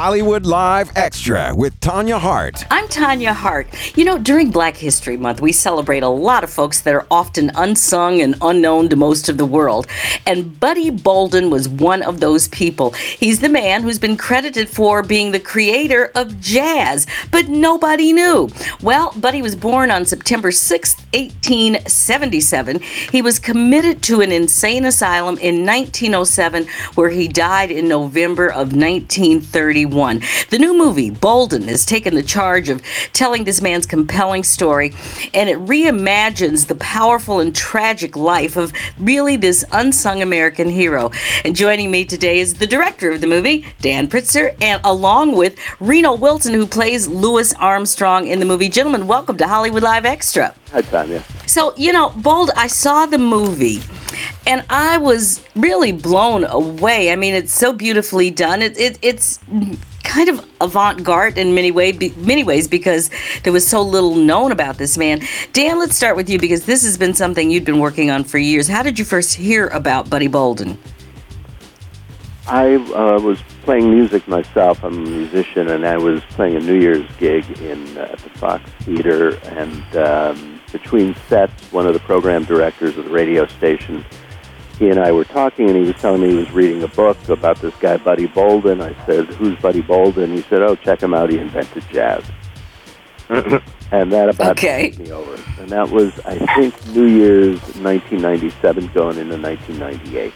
Hollywood Live Extra with Tanya Hart. I'm Tanya Hart. You know, during Black History Month, we celebrate a lot of folks that are often unsung and unknown to most of the world. And Buddy Bolden was one of those people. He's the man who's been credited for being the creator of jazz, but nobody knew. Well, Buddy was born on September 6, 1877. He was committed to an insane asylum in 1907, where he died in November of 1931. The new movie, Bolden, has taken the charge of telling this man's compelling story, and it reimagines the powerful and tragic life of really this unsung American hero. And joining me today is the director of the movie, Dan Pritzker, and along with Reno Wilson, who plays Louis Armstrong in the movie. Gentlemen, welcome to Hollywood Live Extra. Hi, Tanya. So, you know, Bold, I saw the movie and I was really blown away. I mean, it's so beautifully done. It, it it's kind of avant-garde in many way, many ways because there was so little known about this man. Dan, let's start with you because this has been something you'd been working on for years. How did you first hear about Buddy Bolden? I uh, was playing music myself. I'm a musician, and I was playing a New Year's gig in uh, at the Fox Theater. And um, between sets, one of the program directors of the radio station, he and I were talking, and he was telling me he was reading a book about this guy Buddy Bolden. I said, "Who's Buddy Bolden?" He said, "Oh, check him out. He invented jazz." and that about okay. me over. And that was, I think, New Year's 1997, going into 1998.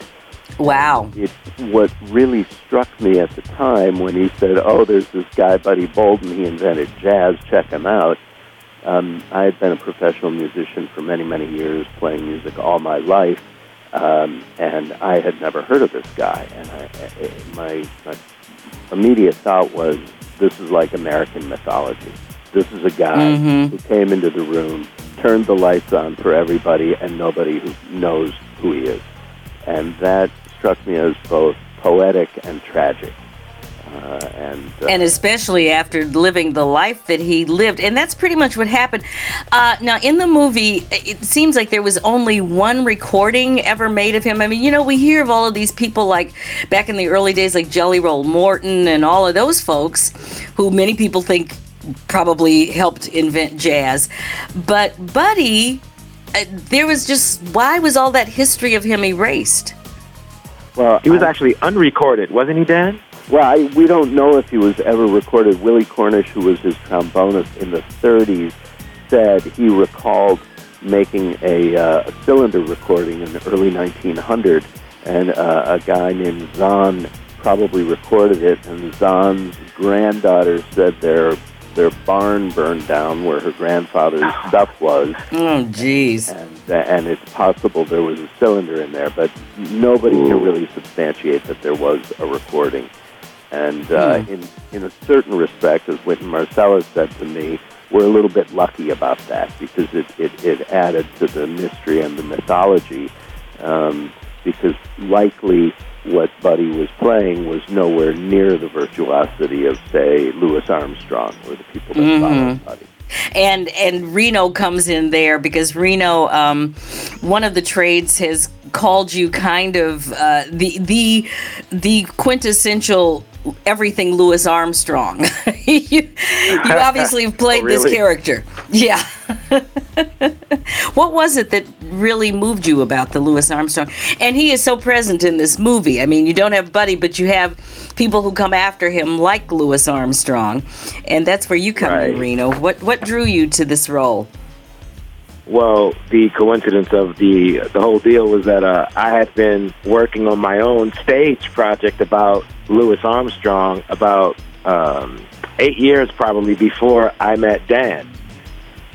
Wow. It, what really struck me at the time when he said, "Oh, there's this guy, Buddy Bolden. He invented jazz. Check him out." Um, I had been a professional musician for many, many years, playing music all my life, um, and I had never heard of this guy. And I, I, my, my immediate thought was, "This is like American mythology. This is a guy mm-hmm. who came into the room, turned the lights on for everybody, and nobody who knows who he is." And that struck me as both poetic and tragic. Uh, and uh, and especially after living the life that he lived, and that's pretty much what happened. Uh, now, in the movie, it seems like there was only one recording ever made of him. I mean, you know, we hear of all of these people like back in the early days, like Jelly Roll Morton and all of those folks, who many people think probably helped invent jazz. But Buddy, uh, there was just why was all that history of him erased? Well, he was actually unrecorded, wasn't he, Dan? Well, I, we don't know if he was ever recorded. Willie Cornish, who was his trombonist in the 30s, said he recalled making a, uh, a cylinder recording in the early 1900s, and uh, a guy named Zahn probably recorded it, and Zahn's granddaughter said their their barn burned down where her grandfather's stuff was. Oh, jeez. And, uh, and it's possible there was a cylinder in there, but nobody Ooh. can really substantiate that there was a recording. And uh, mm. in, in a certain respect, as Wynton Marsalis said to me, we're a little bit lucky about that because it, it, it added to the mystery and the mythology. Um, because likely what Buddy was playing was nowhere near the virtuosity of, say, Louis Armstrong or the people that mm-hmm. followed Buddy and and Reno comes in there because Reno, um, one of the trades has called you kind of uh, the the the quintessential everything Louis Armstrong. you, you obviously have played oh, really? this character. Yeah. what was it that really moved you about the Louis Armstrong? And he is so present in this movie. I mean, you don't have Buddy, but you have people who come after him like Louis Armstrong. And that's where you come right. in, Reno. What what drew you to this role? Well, the coincidence of the the whole deal was that uh, I had been working on my own stage project about Louis Armstrong about um, eight years probably before I met Dan.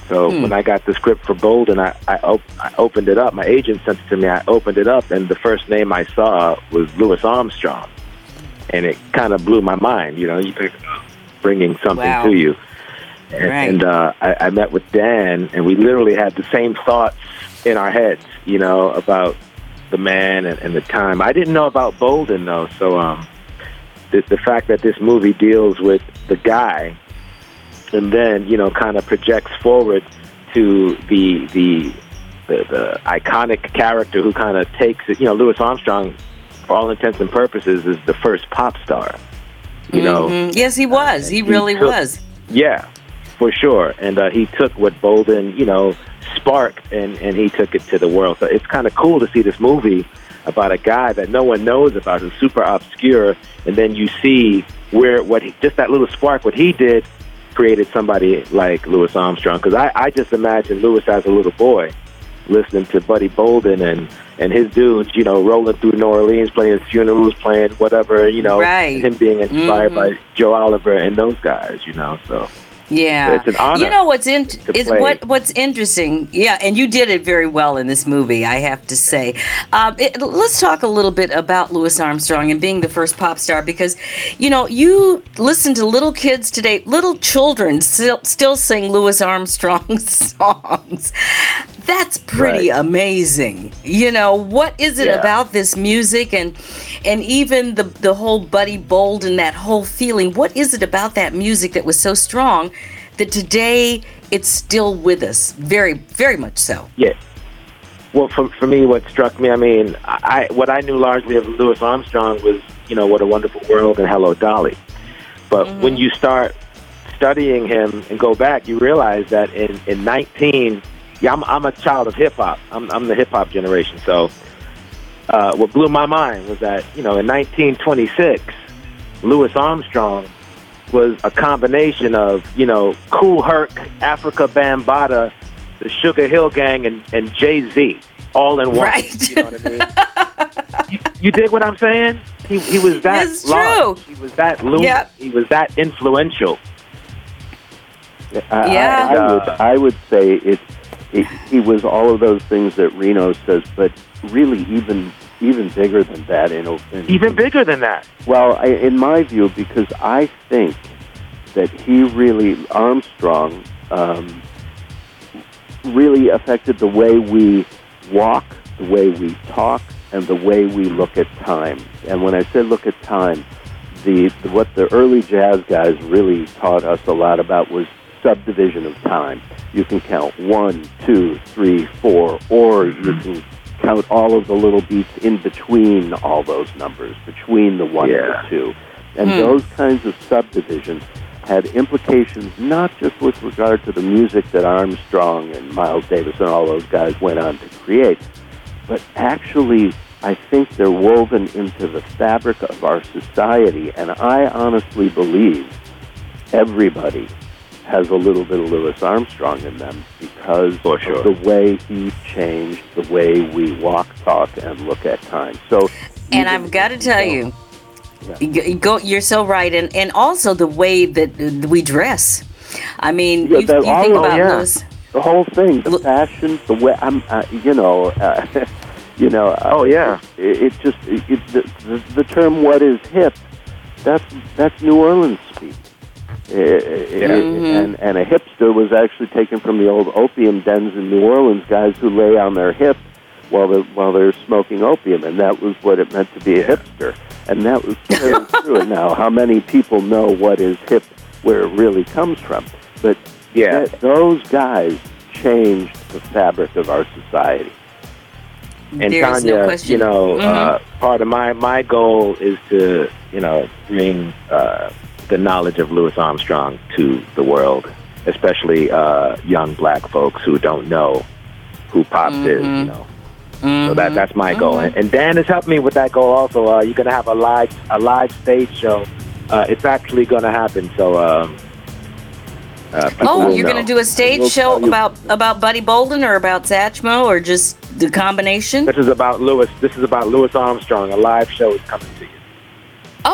So hmm. when I got the script for Bolden, I I, op- I opened it up. My agent sent it to me. I opened it up, and the first name I saw was Louis Armstrong, and it kind of blew my mind. You know, you pick up bringing something wow. to you. And, right. and uh, I, I met with Dan, and we literally had the same thoughts in our heads, you know, about the man and, and the time. I didn't know about Bolden though, so um, the, the fact that this movie deals with the guy, and then you know, kind of projects forward to the the the, the iconic character who kind of takes it. You know, Louis Armstrong, for all intents and purposes, is the first pop star. You know, Mhm. Yes, he was. He he really took- was. yeah, for sure. And uh, he took what Bolden, you know, sparked and, and he took it to the world. So it's kind of cool to see this movie about a guy that no one knows about, who's super obscure, and then you see where what he, just that little spark, what he did, created somebody like Louis Armstrong. Because I, I just imagine Louis as a little boy listening to Buddy Bolden and and his dudes, you know, rolling through New Orleans, playing his funerals, playing whatever, you know, Right. him being inspired Mhm. by Joe Oliver and those guys, you know. So Yeah, It's an honor You know what's in is what what's interesting. Yeah, and you did it very well in this movie. I have to say. Um, it, let's talk a little bit about Louis Armstrong and being the first pop star because, you know, you listen to little kids today. Little children still still sing Louis Armstrong songs. That's pretty Right. amazing. You know, what is it Yeah. about this music and and even the the whole Buddy Bolden that whole feeling? What is it about that music that was so strong that today it's still with us? Very, very much so. Yeah. Well, for, for me, what struck me, I mean, I what I knew largely of Louis Armstrong was, you know, What a Wonderful World and Hello Dolly. But mm-hmm. when you start studying him and go back, you realize that in, in 19, yeah, I'm, I'm a child of hip hop. I'm, I'm the hip hop generation. So uh, what blew my mind was that, you know, in 1926, Louis Armstrong was a combination of, you know, Kool Herc, Afrika Bambaataa, the Sugar Hill Gang, and, and Jay Z, all in one. Right. You know what I mean? you, you dig what I'm saying? He, he was that It's large. true. He was that loose. Yep. He was that influential. I, Yeah. I, I would, I would say it, it. He was all of those things that Reno says, but really even even bigger than that. In, in Even bigger than that. Well, I, in my view, because I think that he really Armstrong um, really affected the way we walk, the way we talk, and the way we look at time. And when I say look at time, the, the what the early jazz guys really taught us a lot about was subdivision of time. You can count one, two, three, four, or you can count all of the little beats in between all those numbers, between the one Yeah. and the two. And hmm. those kinds of subdivisions had implications not just with regard to the music that Armstrong and Miles Davis and all those guys went on to create, but actually, I think they're woven into the fabric of our society. And I honestly believe everybody has a little bit of Louis Armstrong in them because For sure. of the way he changed the way we walk, talk, and look at time. So, And I've got to tell you, you go- you go, you're so right, and and also the way that we dress. I mean, Yeah, you, that- you all think of- about yeah. Louis. the whole thing, the Look- fashion, the way I'm, uh, you know, uh, you know. uh, Oh, yeah. It, it just it, it, the, the the term "what is hip," that's that's New Orleans speak. Uh, Yeah. and and a hipster was actually taken from the old opium dens in New Orleans, guys who lay on their hip while they're, while they're smoking opium, and that was what it meant to be a hipster, and that was very true. And now, how many people know what is hip, where it really comes from? But Yeah. that- those guys changed the fabric of our society. And There's Tanya, no question. you know, Mhm. uh, part of my my goal is to, you know, bring uh, the knowledge of Louis Armstrong to the world, especially uh, young black folks who don't know who Pops is. Mm-hmm. You know, so that that's my goal. And, and Dan has helped me with that goal also. Uh, you're gonna have a live a live stage show. Uh, it's actually gonna happen. So. Um, uh, Oh, you're going to do a stage We'll show about about Buddy Bolden or about Satchmo or just the combination? This is about Louis. This is about Louis Armstrong. A live show is coming.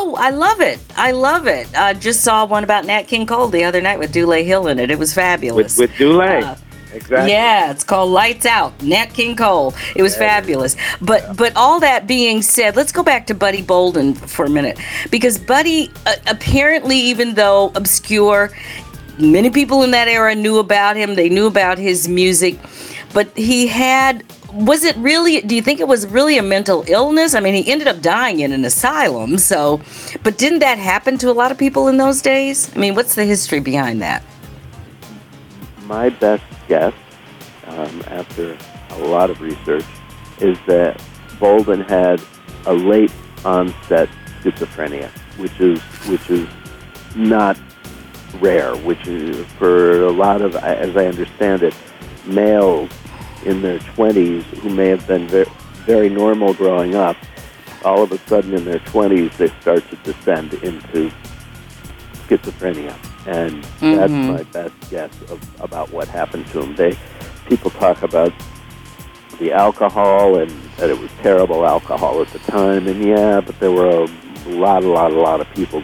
Oh, I love it. I love it. I just saw one about Nat King Cole the other night with Dule Hill in it. It was fabulous. with with Dule. Uh, exactly. Yeah, it's called Lights Out. Nat King Cole. It was fabulous. But but all that being said, let's go back to Buddy Bolden for a minute because Buddy uh, apparently, even though obscure, many people in that era knew about him. They knew about his music, but he had. Was it really? Do you think it was really a mental illness? I mean, he ended up dying in an asylum. So, but didn't that happen to a lot of people in those days? I mean, what's the history behind that? My best guess, um, after a lot of research, is that Bolden had a late onset schizophrenia. which is which is not rare. Which is for a lot of, as I understand it, males in their 20s who may have been very, very normal growing up, all of a sudden in their 20s they start to descend into schizophrenia, and mm-hmm. that's my best guess of, about what happened to them. They people talk about the alcohol and that it was terrible alcohol at the time, and yeah, but there were a lot, a lot, a lot of people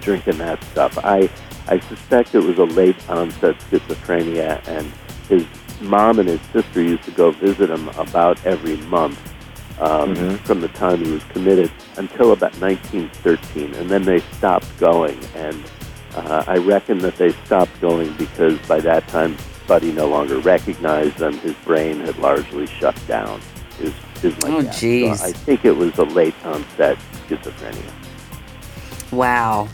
drinking that stuff. I I suspect it was a late onset schizophrenia, and his mom and his sister used to go visit him about every month um, mm-hmm. from the time he was committed until about 1913, and then they stopped going. And uh, I reckon that they stopped going because by that time, Buddy no longer recognized them. His brain had largely shut down. Is is my oh, guess. So I think it was a late onset schizophrenia. Wow.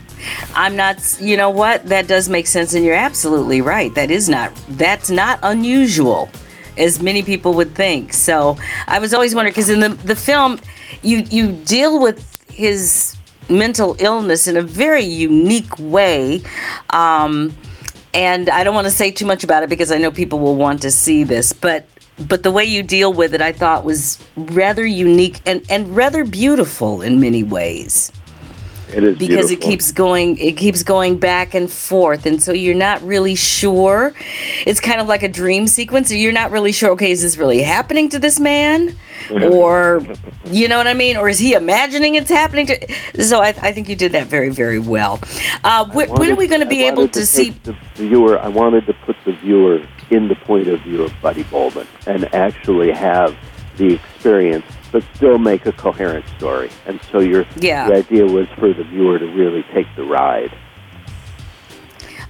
I'm not, you know what? That does make sense, and you're absolutely right. That is not, that's not unusual, as many people would think. So I was always wondering because in the the film, you you deal with his mental illness in a very unique way. Um, and I don't want to say too much about it because I know people will want to see this, but but the way you deal with it, I thought was rather unique and, and rather beautiful in many ways. It is because beautiful. it keeps going it keeps going back and forth and so you're not really sure. It's kind of like a dream sequence you're not really sure okay is this really happening to this man? Or you know what i mean? Or is he imagining it's happening to so i, I think you did that very very well. Uh, wh- wanted, when are we going to be able to, to see the viewer i wanted to put the viewer in the point of view of buddy bolden and actually have the experience but still make a coherent story. And so your yeah. the idea was for the viewer to really take the ride.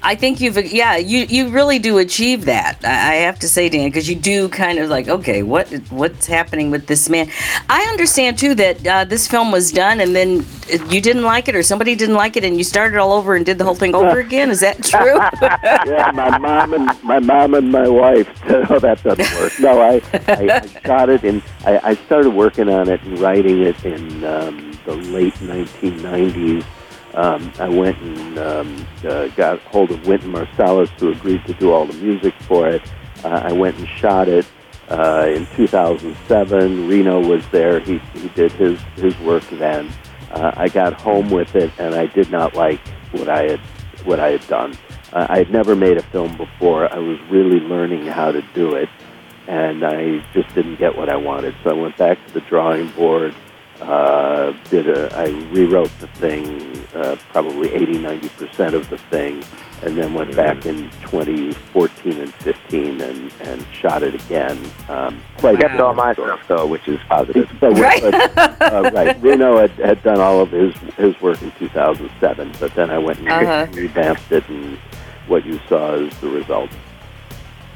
I think you've yeah you you really do achieve that. I have to say, Dan, because you do kind of like okay, what what's happening with this man? I understand too that uh, this film was done and then you didn't like it or somebody didn't like it and you started all over and did the whole thing over again. Is that true? yeah, my mom and my mom and my wife "Oh, that doesn't work." No, I I, I shot it and I, I started working on it and writing it in um, the late 1990s um, I went and um, uh, got hold of Wynton Marsalis, who agreed to do all the music for it. Uh, I went and shot it uh, in 2007. Reno was there; he he did his his work then. Uh, I got home with it, and I did not like what I had what I had done. Uh, I had never made a film before. I was really learning how to do it, and I just didn't get what I wanted. So I went back to the drawing board uh, did a, I rewrote the thing, uh, probably 80, 90 percent of the thing, and then went back in 2014 and 15 and, and shot it again. Um, quite kept all my stuff though, which is positive. So, right. But, uh, right. Reno had, had done all of his his work in 2007, but then I went and uh-huh. revamped it, and what you saw is the result.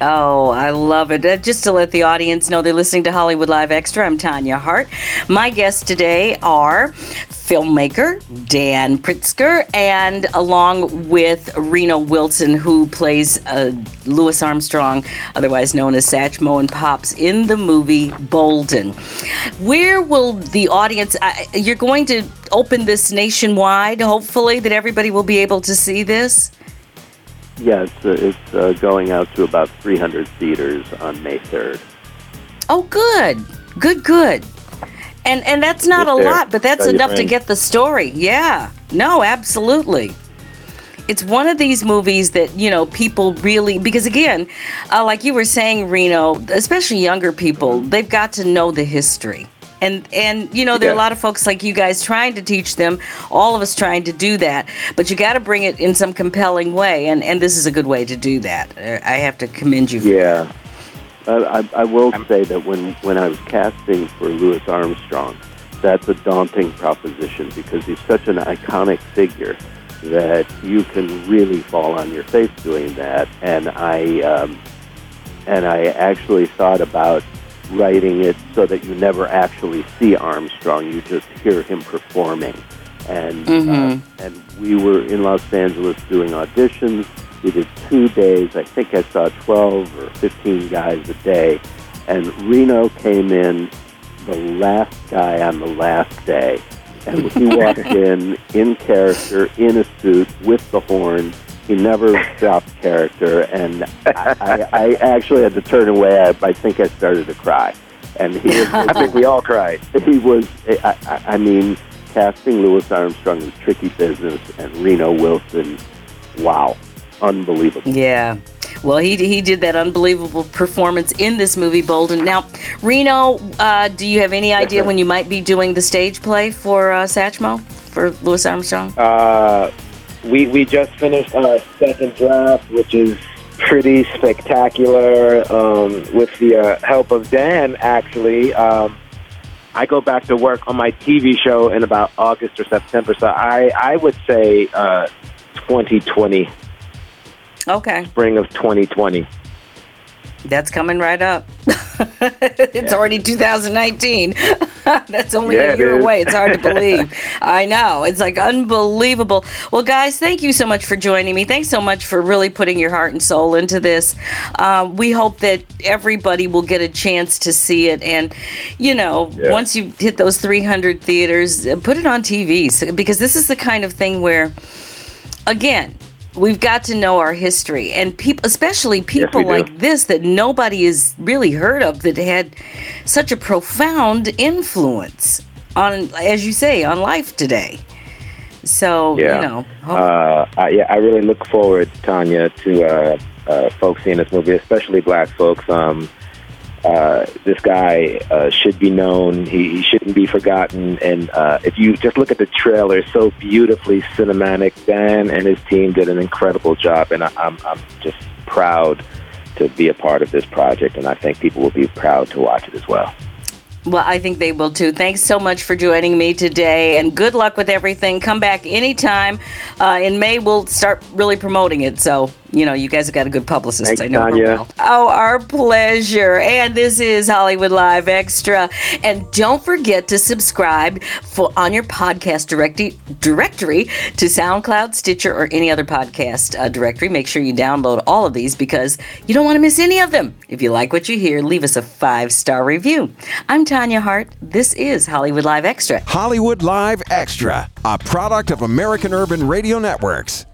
Oh, I love it. Uh, just to let the audience know they're listening to Hollywood Live Extra, I'm Tanya Hart. My guests today are filmmaker Dan Pritzker and along with Reno Wilson, who plays uh, Louis Armstrong, otherwise known as Satchmo and Pops, in the movie Bolden. Where will the audience, you're going to open this nationwide, hopefully, that everybody will be able to see this? Yeah, it's, uh, it's uh, going out to about 300 theaters on May 3rd. Oh, good, good, good. And and that's not a lot, but that's Tell enough to get the story. Yeah, no, absolutely. It's one of these movies that you know people really because again, uh, like you were saying, Reno, especially younger people, they've got to know the history and and you know there are a lot of folks like you guys trying to teach them all of us trying to do that. But you got to bring it in some compelling way and and this is a good way to do that. I have to commend you yeah. I, I will say that when when i was casting for louis armstrong that's a daunting proposition because he's such an iconic figure that you can really fall on your face doing that. And i um, and i actually thought about writing it so that you never actually see Armstrong; you just hear him performing. And uh, mm-hmm. uh, and we were in Los Angeles doing auditions. We did two days. I think I saw twelve or fifteen guys a day. And Reno came in the last guy on the last day, and he walked in in character, in a suit, with the horn. He never dropped character, and I, I, I actually had to turn away. I, I think I started to cry. And he was, I think we all cried. he was, I, I I mean, casting Louis Armstrong was tricky business, and Reno Wilson, wow, unbelievable. Yeah. Well, he, he did that unbelievable performance in this movie, Bolden. Now, Reno, uh, do you have any idea sir. when you might be doing the stage play for uh, Satchmo, for Louis Armstrong? Uh, we we just finished our second draft, which is pretty spectacular. Um, with the uh, help of Dan, actually, um, I go back to work on my TV show in about August or September. So I I would say uh, 2020, Okay. spring of 2020. That's coming right up. it's already 2019. That's only Yeah, a year is. away. It's hard to believe. I know. It's like unbelievable. Well, guys, thank you so much for joining me. Thanks so much for really putting your heart and soul into this. Um, we hope that everybody will get a chance to see it. And, you know, Yeah. once you hit those 300 theaters, put it on TV so- because this is the kind of thing where, again, we've got to know our history and people especially people do. like this that nobody has really heard of that had such a profound influence on as you say on life today so Yeah. you know Uh, I, yeah, I really look forward, Tanya, to uh, uh, folks seeing this movie, especially black folks. Um, uh, this guy uh, should be known. He, he shouldn't be forgotten. And uh, if you just look at the trailer, it's so beautifully cinematic. Dan and his team did an incredible job, and I, I'm, I'm just proud to be a part of this project. And I think people will be proud to watch it as well. well i think they will too thanks so much for joining me today and good luck with everything come back anytime uh, in may we'll start really promoting it so you know you guys have got a good publicist Thanks, i know her Tanya. well. oh our pleasure. And this is hollywood live extra. And don't forget to subscribe for on your podcast directory directory to soundcloud stitcher or any other podcast uh, directory. Make sure you download all of these because you don't want to miss any of them. If you like what you hear leave us a five star review. I'm tanya hart. This is hollywood live extra. Hollywood Live Extra, a product of American Urban Radio Networks.